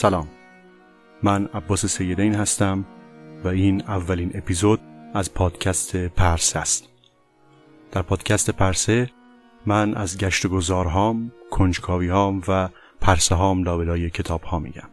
سلام. من عباس سیدین هستم و این اولین اپیزود از پادکست پرسه است. در پادکست پرسه من از گشت و گذارهام، کنجکاویهام و پرسه هام لابلای کتاب ها میگم.